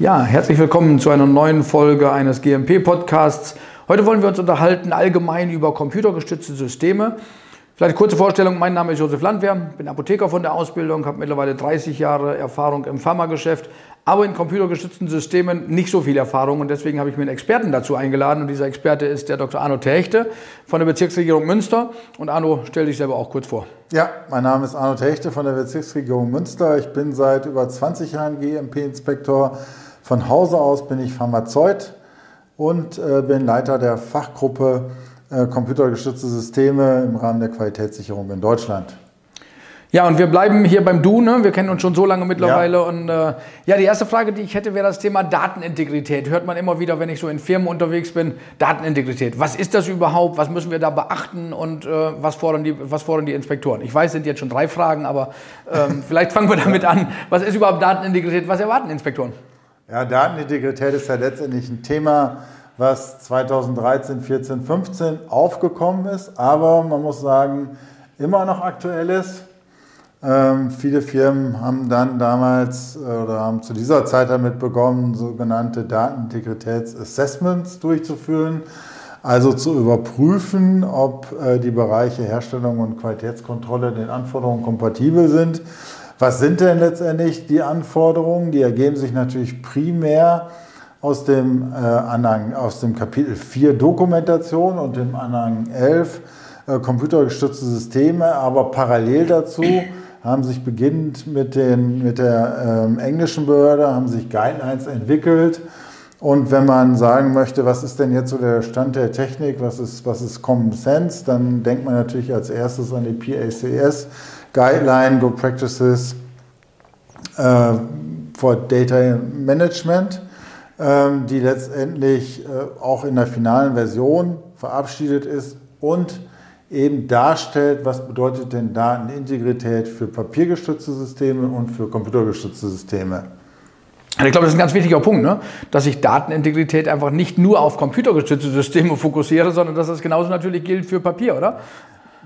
Ja, herzlich willkommen zu einer neuen Folge eines GMP-Podcasts. Heute wollen wir uns unterhalten allgemein über computergestützte Systeme. Vielleicht kurze Vorstellung, mein Name ist Josef Landwehr, bin Apotheker von der Ausbildung, habe mittlerweile 30 Jahre Erfahrung im Pharmageschäft, aber in computergestützten Systemen nicht so viel Erfahrung und deswegen habe ich mir einen Experten dazu eingeladen und dieser Experte ist der Dr. Arno Techte von der Bezirksregierung Münster und Arno, stell dich selber auch kurz vor. Ja, mein Name ist Arno Techte von der Bezirksregierung Münster. Ich bin seit über 20 Jahren GMP-Inspektor. Von Hause aus bin ich Pharmazeut und äh, bin Leiter der Fachgruppe äh, computergestützte Systeme im Rahmen der Qualitätssicherung in Deutschland. Ja, und wir bleiben hier beim Du, ne? wir kennen uns schon so lange mittlerweile. Ja. Und äh, ja, die erste Frage, die ich hätte, wäre das Thema Datenintegrität. Hört man immer wieder, wenn ich so in Firmen unterwegs bin, Datenintegrität. Was ist das überhaupt? Was müssen wir da beachten und äh, was, fordern die, was fordern die Inspektoren? Ich weiß, es sind jetzt schon drei Fragen, aber ähm, vielleicht fangen wir damit an. Was ist überhaupt Datenintegrität? Was erwarten Inspektoren? Ja, Datenintegrität ist ja letztendlich ein Thema, was 2013, 14, 15 aufgekommen ist, aber man muss sagen, immer noch aktuell ist. Ähm, viele Firmen haben dann damals äh, oder haben zu dieser Zeit damit begonnen, sogenannte Datenintegritätsassessments durchzuführen, also zu überprüfen, ob äh, die Bereiche Herstellung und Qualitätskontrolle den Anforderungen kompatibel sind. Was sind denn letztendlich die Anforderungen? Die ergeben sich natürlich primär aus dem, äh, Anhang, aus dem Kapitel 4 Dokumentation und dem Anhang 11 äh, computergestützte Systeme, aber parallel dazu haben sich beginnend mit, den, mit der ähm, englischen Behörde, haben sich Guidelines entwickelt. Und wenn man sagen möchte, was ist denn jetzt so der Stand der Technik, was ist, was ist Common Sense, dann denkt man natürlich als erstes an die PACS Guideline, Good Practices äh, for Data Management. Ähm, die letztendlich äh, auch in der finalen Version verabschiedet ist und eben darstellt, was bedeutet denn Datenintegrität für papiergestützte Systeme und für computergestützte Systeme. Ich glaube, das ist ein ganz wichtiger Punkt, ne? dass ich Datenintegrität einfach nicht nur auf computergestützte Systeme fokussiere, sondern dass das genauso natürlich gilt für Papier, oder?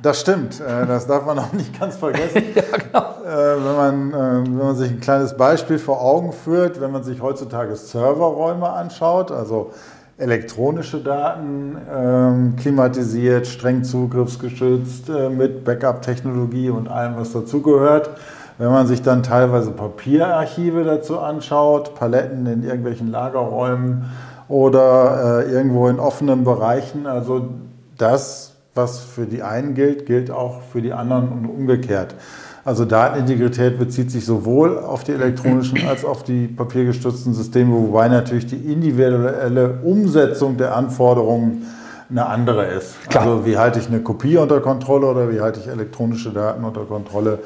Das stimmt, äh, das darf man auch nicht ganz vergessen. ja, genau. Äh, wenn, man, äh, wenn man sich ein kleines Beispiel vor Augen führt, wenn man sich heutzutage Serverräume anschaut, also elektronische Daten, ähm, klimatisiert, streng zugriffsgeschützt, mit Backup-Technologie und allem, was dazugehört. Wenn man sich dann teilweise Papierarchive dazu anschaut, Paletten in irgendwelchen Lagerräumen oder irgendwo in offenen Bereichen, also das was für die einen gilt, gilt auch für die anderen und umgekehrt. Also Datenintegrität bezieht sich sowohl auf die elektronischen als auch auf die papiergestützten Systeme, wobei natürlich die individuelle Umsetzung der Anforderungen eine andere ist. Klar. Also wie halte ich eine Kopie unter Kontrolle oder wie halte ich elektronische Daten unter Kontrolle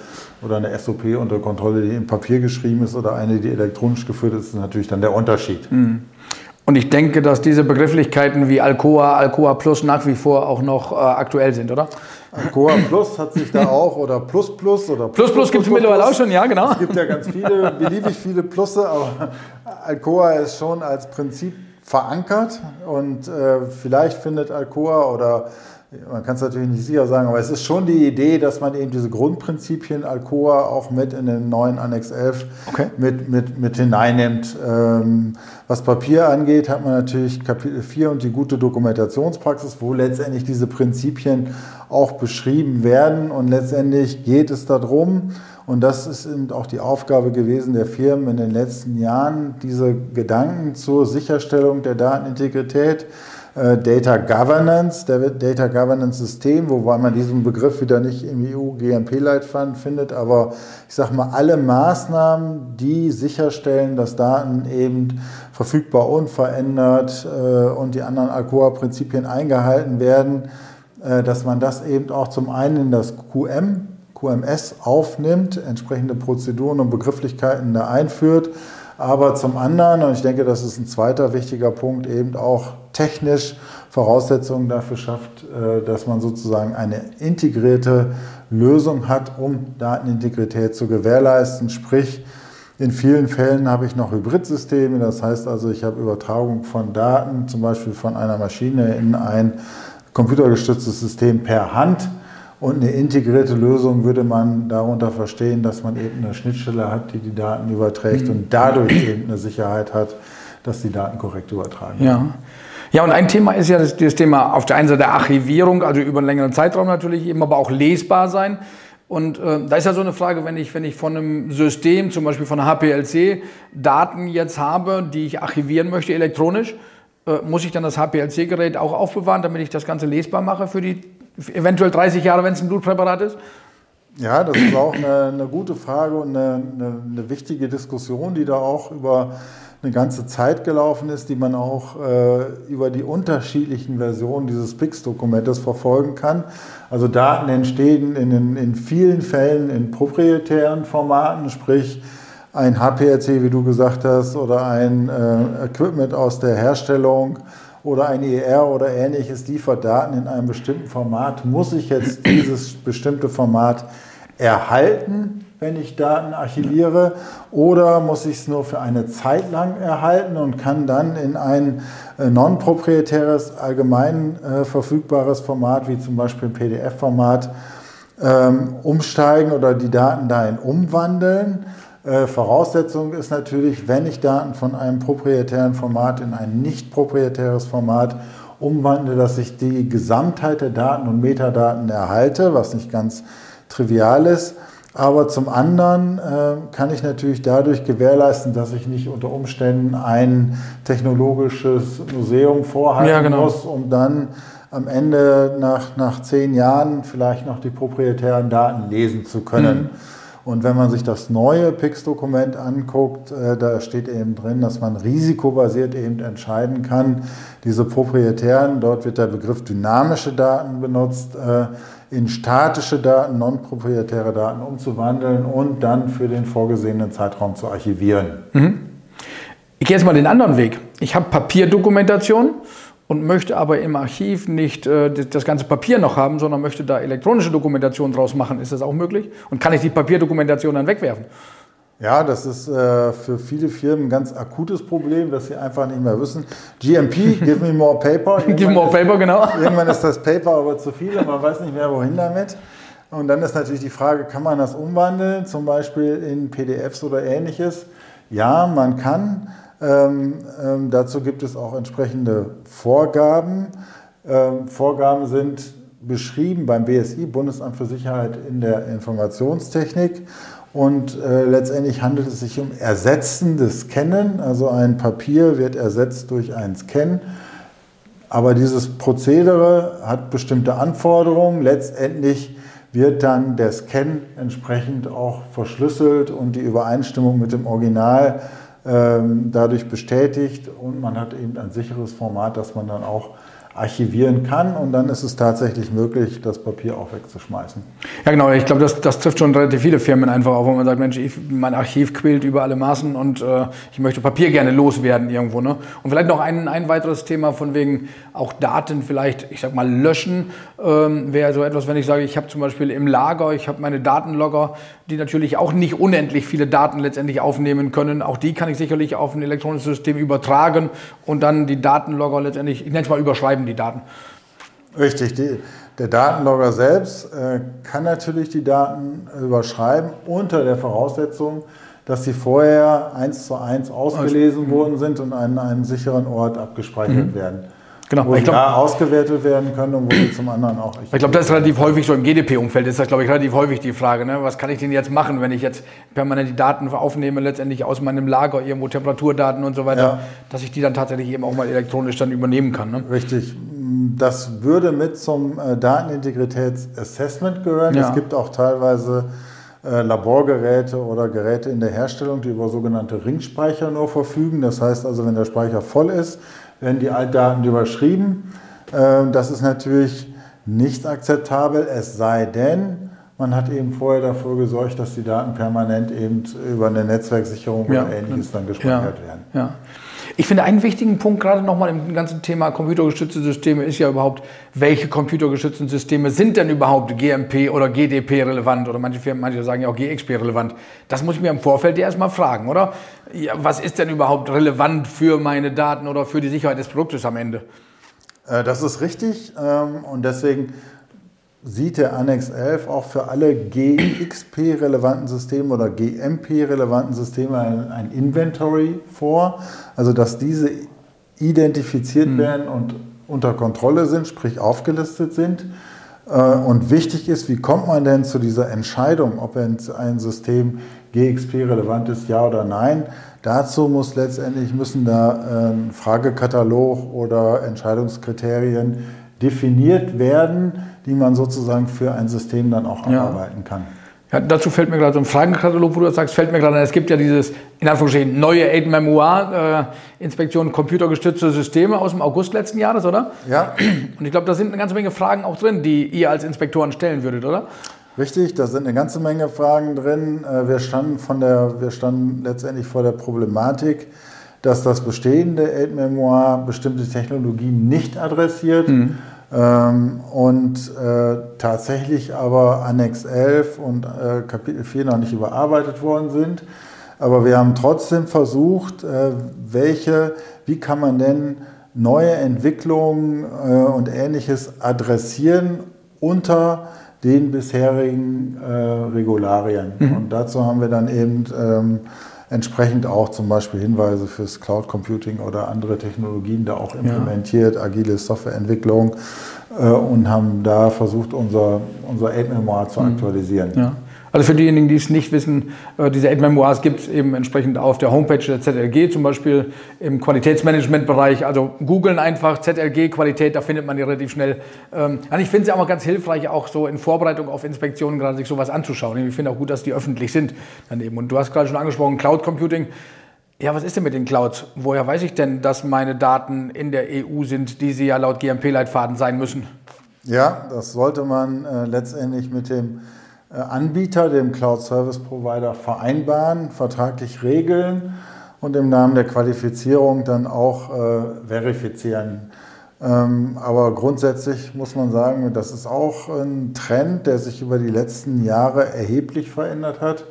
oder eine SOP unter Kontrolle, die in Papier geschrieben ist oder eine, die elektronisch geführt ist, ist natürlich dann der Unterschied. Mhm. Und ich denke, dass diese Begrifflichkeiten wie Alcoa, Alcoa Plus nach wie vor auch noch äh, aktuell sind, oder? Alcoa Plus hat sich da auch, oder Plus Plus oder Plus Plus, Plus gibt es mittlerweile auch schon, ja, genau. Es gibt ja ganz viele, beliebig viele Plusse, aber Alcoa ist schon als Prinzip verankert und äh, vielleicht findet Alcoa oder man kann es natürlich nicht sicher sagen, aber es ist schon die Idee, dass man eben diese Grundprinzipien Alcoa auch mit in den neuen Annex 11 okay. mit, mit, mit hineinnimmt. Ähm, was Papier angeht, hat man natürlich Kapitel 4 und die gute Dokumentationspraxis, wo letztendlich diese Prinzipien auch beschrieben werden. Und letztendlich geht es darum, und das ist eben auch die Aufgabe gewesen der Firmen in den letzten Jahren, diese Gedanken zur Sicherstellung der Datenintegrität äh, Data Governance, der Data Governance System, wobei man diesen Begriff wieder nicht im EU-GMP-Leitfaden findet, aber ich sage mal, alle Maßnahmen, die sicherstellen, dass Daten eben verfügbar unverändert äh, und die anderen Alcoa-Prinzipien eingehalten werden, äh, dass man das eben auch zum einen in das QM, QMS aufnimmt, entsprechende Prozeduren und Begrifflichkeiten da einführt aber zum anderen, und ich denke, das ist ein zweiter wichtiger Punkt, eben auch technisch Voraussetzungen dafür schafft, äh, dass man sozusagen eine integrierte Lösung hat, um Datenintegrität zu gewährleisten. Sprich, in vielen Fällen habe ich noch Hybridsysteme, das heißt also, ich habe Übertragung von Daten, zum Beispiel von einer Maschine in ein computergestütztes System per Hand Und eine integrierte Lösung würde man darunter verstehen, dass man eben eine Schnittstelle hat, die die Daten überträgt und dadurch eben eine Sicherheit hat, dass die Daten korrekt übertragen werden. Ja. ja, und ein Thema ist ja das, das Thema auf der einen Seite Archivierung, also über einen längeren Zeitraum natürlich, eben aber auch lesbar sein. Und äh, da ist ja so eine Frage, wenn ich, wenn ich von einem System, zum Beispiel von HPLC, Daten jetzt habe, die ich archivieren möchte elektronisch, äh, muss ich dann das HPLC-Gerät auch aufbewahren, damit ich das Ganze lesbar mache für die eventuell 30 Jahre, wenn es ein Blutpräparat ist? Ja, das ist auch eine, eine gute Frage und eine, eine, eine, wichtige Diskussion, die da auch über eine ganze Zeit gelaufen ist, die man auch äh, über die unterschiedlichen Versionen dieses PIX-Dokumentes verfolgen kann. Also Daten entstehen in, in vielen Fällen in proprietären Formaten, sprich ein HPLC, wie du gesagt hast, oder ein äh, Equipment aus der Herstellung oder ein ER oder ähnliches liefert Daten in einem bestimmten Format, muss ich jetzt dieses bestimmte Format erhalten, wenn ich Daten archiviere, oder muss ich es nur für eine Zeit lang erhalten und kann dann in ein äh, non-proprietäres, allgemein äh, verfügbares Format, wie zum Beispiel ein PDF-Format, ähm, umsteigen oder die Daten dahin umwandeln. Äh, Voraussetzung ist natürlich, wenn ich Daten von einem proprietären Format in ein nicht proprietäres Format umwandle, dass ich die Gesamtheit der Daten und Metadaten erhalte, was nicht ganz trivial ist. Aber zum anderen äh, kann ich natürlich dadurch gewährleisten, dass ich nicht unter Umständen ein technologisches Museum vorhalten ja, genau. muss, um dann am Ende nach, nach zehn Jahren vielleicht noch die proprietären Daten lesen zu können. Mhm. Und wenn man sich das neue PIX-Dokument anguckt, äh, da steht eben drin, dass man risikobasiert eben entscheiden kann, diese proprietären, dort wird der Begriff dynamische Daten benutzt, äh, in statische Daten, non-proprietäre Daten umzuwandeln und dann für den vorgesehenen Zeitraum zu archivieren. Mhm. Ich gehe jetzt mal den anderen Weg. Ich habe Papierdokumentation und möchte aber im Archiv nicht äh, das ganze Papier noch haben, sondern möchte da elektronische Dokumentation draus machen. Ist das auch möglich? Und kann ich die Papierdokumentation dann wegwerfen? Ja, das ist äh, für viele Firmen ein ganz akutes Problem, dass sie einfach nicht mehr wissen. GMP, give me more paper. give more paper, genau. Irgendwann ist das Paper aber zu viel und man weiß nicht mehr, wohin damit. Und dann ist natürlich die Frage, kann man das umwandeln, zum Beispiel in PDFs oder ähnliches? Ja, man kann. Ähm, ähm, dazu gibt es auch entsprechende Vorgaben. Ähm, Vorgaben sind beschrieben beim BSI, Bundesamt für Sicherheit in der Informationstechnik. Und äh, letztendlich handelt es sich um ersetzendes Scannen. Also ein Papier wird ersetzt durch ein Scan. Aber dieses Prozedere hat bestimmte Anforderungen. Letztendlich wird dann der Scan entsprechend auch verschlüsselt und die Übereinstimmung mit dem Original dadurch bestätigt. Und man hat eben ein sicheres Format, das man dann auch archivieren kann und dann ist es tatsächlich möglich, das Papier auch wegzuschmeißen. Ja genau, ich glaube, das, das trifft schon relativ viele Firmen einfach auf, wo man sagt, Mensch, ich, mein Archiv quillt über alle Maßen und äh, ich möchte Papier gerne loswerden irgendwo. Ne? Und vielleicht noch ein, ein weiteres Thema von wegen auch Daten vielleicht, ich sag mal, löschen, ähm, wäre so etwas, wenn ich sage, ich habe zum Beispiel im Lager, ich habe meine Datenlogger, die natürlich auch nicht unendlich viele Daten letztendlich aufnehmen können. Auch die kann ich sicherlich auf ein elektronisches System übertragen und dann die Datenlogger letztendlich, ich nenne es mal überschreiben, die Daten. Richtig, die, der Datenlogger selbst äh, kann natürlich die Daten überschreiben unter der Voraussetzung, dass sie vorher eins zu eins ausgelesen also, worden sind und an einem sicheren Ort abgespeichert mhm. werden. Genau. Wo ich glaub, da ausgewertet werden können und wo sie zum anderen auch. Ich glaube, das ist relativ häufig so im GDP-Umfeld ist das, glaube ich, relativ häufig die Frage. Ne? Was kann ich denn jetzt machen, wenn ich jetzt permanent die Daten aufnehme, letztendlich aus meinem Lager, irgendwo Temperaturdaten und so weiter, ja. dass ich die dann tatsächlich eben auch mal elektronisch dann übernehmen kann. Ne? Richtig. Das würde mit zum äh, Datenintegritätsassessment gehören. Ja. Es gibt auch teilweise äh, Laborgeräte oder Geräte in der Herstellung, die über sogenannte Ringspeicher nur verfügen. Das heißt also, wenn der Speicher voll ist, werden die Altdaten überschrieben. Ähm, das ist natürlich nicht akzeptabel, es sei denn, man hat eben vorher dafür gesorgt, dass die Daten permanent eben über eine Netzwerksicherung ja. oder ähnliches dann gespeichert ja. werden. Ja. Ich finde, einen wichtigen Punkt gerade nochmal im ganzen Thema computergestützte Systeme ist ja überhaupt, welche computergestützten Systeme sind denn überhaupt GMP oder GDP relevant oder manche manche sagen ja auch GXP relevant. Das muss ich mir im Vorfeld ja erstmal fragen, oder? Ja, was ist denn überhaupt relevant für meine Daten oder für die Sicherheit des Produktes am Ende? Äh, das ist richtig ähm, und deswegen sieht der Annex 11 auch für alle GXP-relevanten Systeme oder GMP-relevanten Systeme ein, ein, Inventory vor, also dass diese identifiziert mhm. werden und unter Kontrolle sind, sprich aufgelistet sind. Äh, und wichtig ist, wie kommt man denn zu dieser Entscheidung, ob ein System GXP-relevant ist, ja oder nein? Dazu muss letztendlich müssen da ein Fragekatalog oder Entscheidungskriterien definiert werden, die man sozusagen für ein System dann auch ja. abarbeiten kann. Ja, dazu fällt mir gerade so ein Fragenkatalog, wo du sagst, fällt mir gerade es gibt ja dieses, in Anführungsstrichen, neue Aid Memoir, äh, Inspektion computergestützte Systeme aus dem August letzten Jahres, oder? Ja. Und ich glaube, da sind eine ganze Menge Fragen auch drin, die ihr als Inspektoren stellen würdet, oder? Richtig, da sind eine ganze Menge Fragen drin. Äh, wir standen, von der, wir standen letztendlich vor der Problematik, dass das bestehende Aid Memoir bestimmte Technologien nicht adressiert. Mhm ähm, und äh, tatsächlich aber Annex 11 und äh, Kapitel 4 noch nicht überarbeitet worden sind. Aber wir haben trotzdem versucht, äh, welche, wie kann man denn neue Entwicklungen äh, und ähnliches adressieren unter den bisherigen äh, Regularien. Mhm. Und dazu haben wir dann eben ähm, entsprechend auch zum Beispiel Hinweise fürs Cloud Computing oder andere Technologien da auch implementiert, ja. agile Softwareentwicklung äh, und haben da versucht, unser, unser Aid-Memoir zu mhm. aktualisieren. Ja. Also für diejenigen, die es nicht wissen, äh, diese Aid-Memoirs gibt es eben entsprechend auf der Homepage der ZLG, zum Beispiel im Qualitätsmanagement-Bereich. Also googeln einfach ZLG Qualität, da findet man die relativ schnell. Ähm, und ich finde es ja auch ganz hilfreich, auch so in Vorbereitung auf Inspektionen gerade sich sowas anzuschauen. Ich finde auch gut, dass die öffentlich sind daneben. Und du hast gerade schon angesprochen, Cloud Computing. Ja, was ist denn mit den Clouds? Woher weiß ich denn, dass meine Daten in der EU sind, die sie ja laut GMP-Leitfaden sein müssen? Ja, das sollte man äh, letztendlich mit dem Anbieter, dem Cloud Service Provider, vereinbaren, vertraglich regeln und im Namen der Qualifizierung dann auch äh, verifizieren. Ähm, aber grundsätzlich muss man sagen, das ist auch ein Trend, der sich über die letzten Jahre erheblich verändert hat.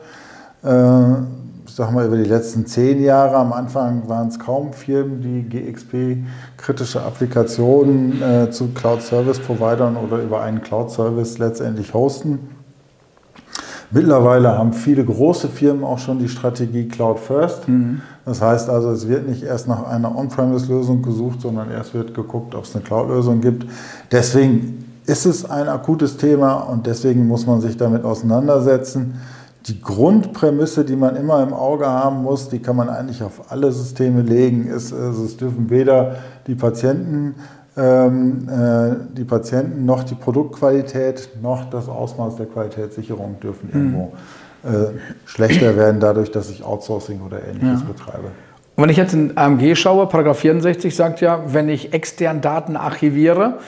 Äh, ich sag mal, über die letzten zehn Jahre, am Anfang waren es kaum Firmen, die GXP-kritische Applikationen äh, zu Cloud-Service-Providern oder über einen Cloud-Service letztendlich hosten. Mittlerweile haben viele große Firmen auch schon die Strategie Cloud First. Mhm. Das heißt also, es wird nicht erst nach einer On-Premise-Lösung gesucht, sondern erst wird geguckt, ob es eine Cloud-Lösung gibt. Deswegen ist es ein akutes Thema und deswegen muss man sich damit auseinandersetzen. Die Grundprämisse, die man immer im Auge haben muss, die kann man eigentlich auf alle Systeme legen, ist, also es dürfen weder die Patienten ähm, äh, die Patienten noch die Produktqualität noch das Ausmaß der Qualitätssicherung dürfen mhm. irgendwo äh, schlechter werden, dadurch, dass ich Outsourcing oder ähnliches ja. betreibe. Und wenn ich jetzt in AMG schaue, Paragraph 64 sagt ja, wenn ich extern Daten archiviere,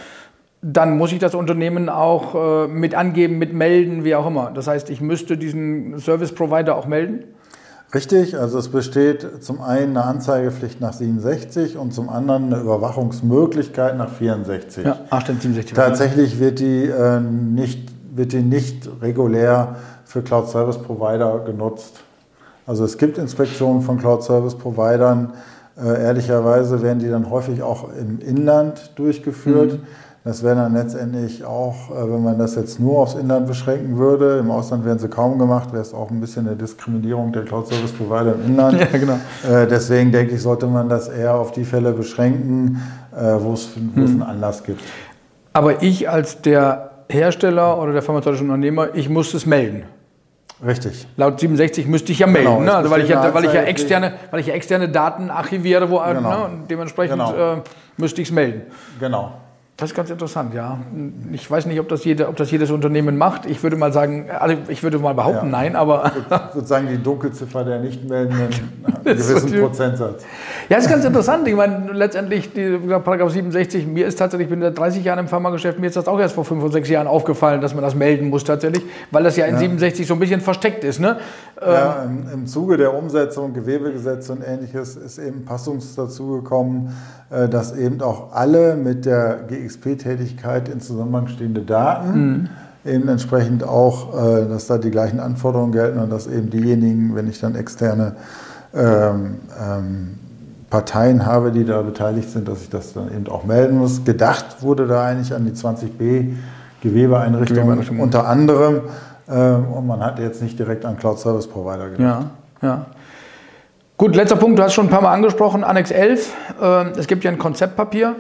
dann muss ich das Unternehmen auch äh, mit angeben, mit melden, wie auch immer. Das heißt, ich müsste diesen Service Provider auch melden? Richtig, also es besteht zum einen eine Anzeigepflicht nach 67 und zum anderen eine Überwachungsmöglichkeit nach 64. Ja, ach, stimmt, 67. Tatsächlich wird die, äh, nicht, wird die nicht regulär für Cloud Service Provider genutzt. Also es gibt Inspektionen von Cloud Service Providern. Äh, ehrlicherweise werden die dann häufig auch im Inland durchgeführt. Mhm. Das wäre dann letztendlich auch, äh, wenn man das jetzt nur aufs Inland beschränken würde, im Ausland werden sie kaum gemacht, wäre es auch ein bisschen eine Diskriminierung der Cloud Service Provider im Inland. Ja, genau. Äh, deswegen denke ich, sollte man das eher auf die Fälle beschränken, äh, wo es hm. einen Anlass gibt. Aber ich als der Hersteller oder der pharmazeutische Unternehmer, ich muss es melden. Richtig. Laut 67 müsste ich ja melden, genau, ne? also weil, ich ja, weil, ich ja externe, weil ich ja externe Daten archiviere, wo, genau. ne? dementsprechend genau. äh, müsste ich es melden. Genau. Das ist ganz interessant, ja. Ich weiß nicht, ob das, jede, ob das jedes Unternehmen macht. Ich würde mal sagen, also ich würde mal behaupten, ja. nein, aber. Sozusagen die Dunkelziffer der Nichtmeldenden, einen gewissen Prozentsatz. Ja, das ist ganz interessant. Ich meine, letztendlich, die, Paragraph 67, mir ist tatsächlich, ich bin seit 30 Jahren im Pharmageschäft, mir ist das auch erst vor 5 oder 6 Jahren aufgefallen, dass man das melden muss tatsächlich, weil das ja in ja. 67 so ein bisschen versteckt ist. Ne? Ja, ähm, im, im Zuge der Umsetzung, Gewebegesetze und ähnliches, ist eben Passungs dazugekommen, dass eben auch alle mit der GXP-Tätigkeit in Zusammenhang stehende Daten mhm. eben entsprechend auch, äh, dass da die gleichen Anforderungen gelten und dass eben diejenigen, wenn ich dann externe ähm, ähm, Parteien habe, die da beteiligt sind, dass ich das dann eben auch melden muss. Gedacht wurde da eigentlich an die 20b Gewebeeinrichtungen, Gewebeeinrichtungen. unter anderem. Äh, und man hat jetzt nicht direkt an Cloud Service Provider gedacht. Ja, ja. Gut, letzter Punkt, du hast schon ein paar Mal angesprochen, Annex 11. Äh, es gibt ja ein Konzeptpapier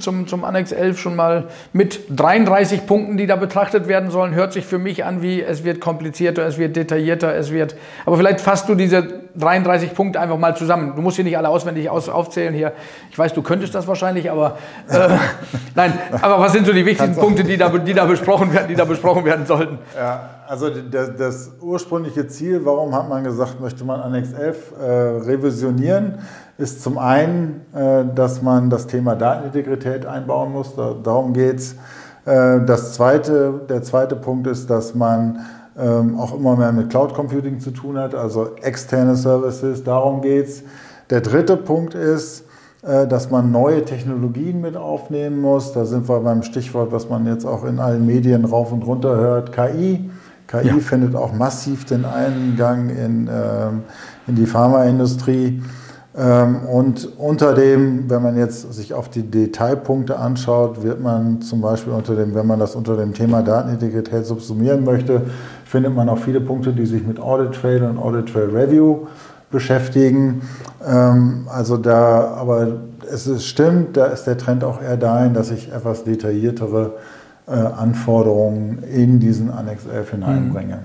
zum, zum Annex 11 schon mal mit 33 Punkten, die da betrachtet werden sollen. Hört sich für mich an wie, es wird komplizierter, es wird detaillierter, es wird. Aber vielleicht fasst du diese 33 Punkte einfach mal zusammen. Du musst sie nicht alle auswendig aus, aufzählen hier. Ich weiß, du könntest das wahrscheinlich, aber äh, nein. Aber was sind so die wichtigsten Punkte, die da, die da besprochen werden, die da besprochen werden sollten? Ja, also das, das ursprüngliche Ziel, warum hat man gesagt, möchte man Annex 11 äh, revisionieren? Ist zum einen, äh, dass man das Thema Datenintegrität einbauen muss. darum geht es. Äh, das zweite, der zweite Punkt ist, dass man ähm, auch immer mehr mit Cloud Computing zu tun hat, also externe Services, darum geht es. Der dritte Punkt ist, äh, dass man neue Technologien mit aufnehmen muss. Da sind wir beim Stichwort, was man jetzt auch in allen Medien rauf und runter hört, KI. KI ja. findet auch massiv den Eingang in, ähm, in die Pharmaindustrie. Ähm, und unter dem, wenn man jetzt sich auf die Detailpunkte anschaut, wird man zum Beispiel unter dem, wenn man das unter dem Thema Datenintegrität subsumieren möchte, findet man auch viele Punkte, die sich mit Audit Trail und Audit Trail Review beschäftigen. Ähm, also da, aber es ist, stimmt, da ist der Trend auch eher dahin, dass ich etwas detailliertere äh, Anforderungen in diesen Annex 11 hineinbringe.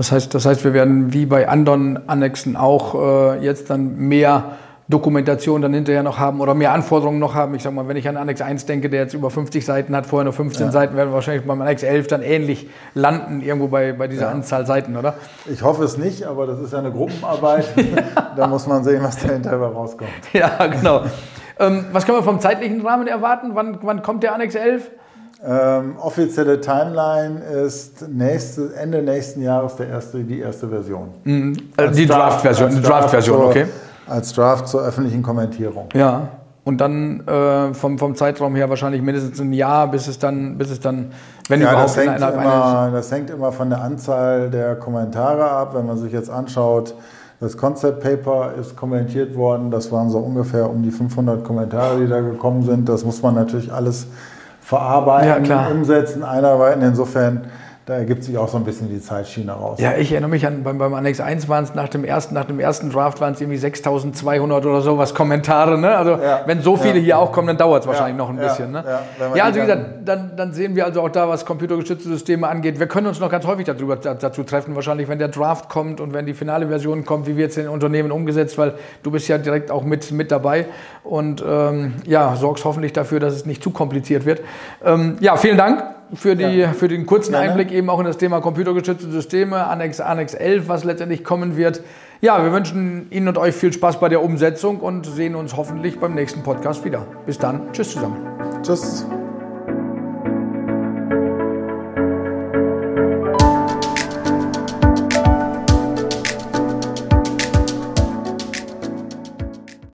Das heißt, das heißt, wir werden wie bei anderen Annexen auch äh, jetzt dann mehr Dokumentation dann hinterher noch haben oder mehr Anforderungen noch haben. Ich sage mal, wenn ich an Annex 1 denke, der jetzt über 50 Seiten hat, vorher nur 15 ja. Seiten, werden wir wahrscheinlich beim Annex 11 dann ähnlich landen, irgendwo bei, bei dieser ja. Anzahl Seiten, oder? Ich hoffe es nicht, aber das ist ja eine Gruppenarbeit. da muss man sehen, was dahinter rauskommt. Ja, genau. ähm, was können wir vom zeitlichen Rahmen erwarten? Wann, wann kommt der Annex 11? Ähm, offizielle Timeline ist nächste, Ende nächsten Jahres der erste, die erste Version. Mhm. Also die Draft-Version, Draft, Draft, Draft zur, okay. Als Draft zur öffentlichen Kommentierung. Ja. Und dann äh, vom, vom Zeitraum her wahrscheinlich mindestens ein Jahr, bis es dann, bis es dann wenn ja, überhaupt, das hängt, immer, das hängt immer von der Anzahl der Kommentare ab. Wenn man sich jetzt anschaut, das Concept Paper ist kommentiert worden. Das waren so ungefähr um die 500 Kommentare, die da gekommen sind. Das muss man natürlich alles verarbeiten, ja, umsetzen, einarbeiten. Insofern da ergibt sich auch so ein bisschen die Zeitschiene raus. Ja, ich erinnere mich an, beim, beim Annex 1 waren es nach dem ersten, nach dem ersten Draft waren es irgendwie 6200 oder sowas Kommentare. Ne? Also ja, wenn so viele ja. hier auch kommen, dann dauert es wahrscheinlich noch ein bisschen. Ne? Ja, also wie gesagt, dann, dann sehen wir also auch da, was computergestützte Systeme angeht. Wir können uns noch ganz häufig darüber, dazu treffen, wahrscheinlich, wenn der Draft kommt und wenn die finale Version kommt, wie wird es in den Unternehmen umgesetzt, weil du bist ja direkt auch mit, mit dabei und ähm, ja, sorgst hoffentlich dafür, dass es nicht zu kompliziert wird. Ähm, ja, vielen Dank für, die, ja. für den kurzen Gerne. Einblick eben auch in das Thema computergestützte Systeme, Annex, Annex 11, was letztendlich kommen wird. Ja, wir wünschen Ihnen und euch viel Spaß bei der Umsetzung und sehen uns hoffentlich beim nächsten Podcast wieder. Bis dann. Tschüss zusammen. Tschüss.